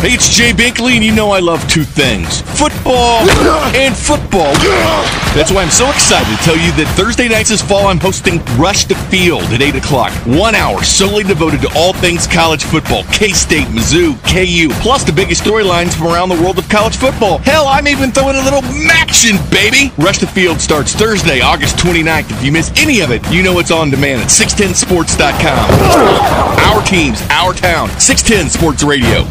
Hey, it's Jay Binkley, and you know I love two things football and football. That's why I'm so excited to tell you that Thursday nights this fall, I'm hosting Rush the Field at 8 o'clock. One hour solely devoted to all things college football K State, Mizzou, KU, plus the biggest storylines from around the world of college football. Hell, I'm even throwing a little action, baby. Rush the Field starts Thursday, August 29th. If you miss any of it, you know it's on demand at 610sports.com. Our teams, our town, 610 Sports Radio.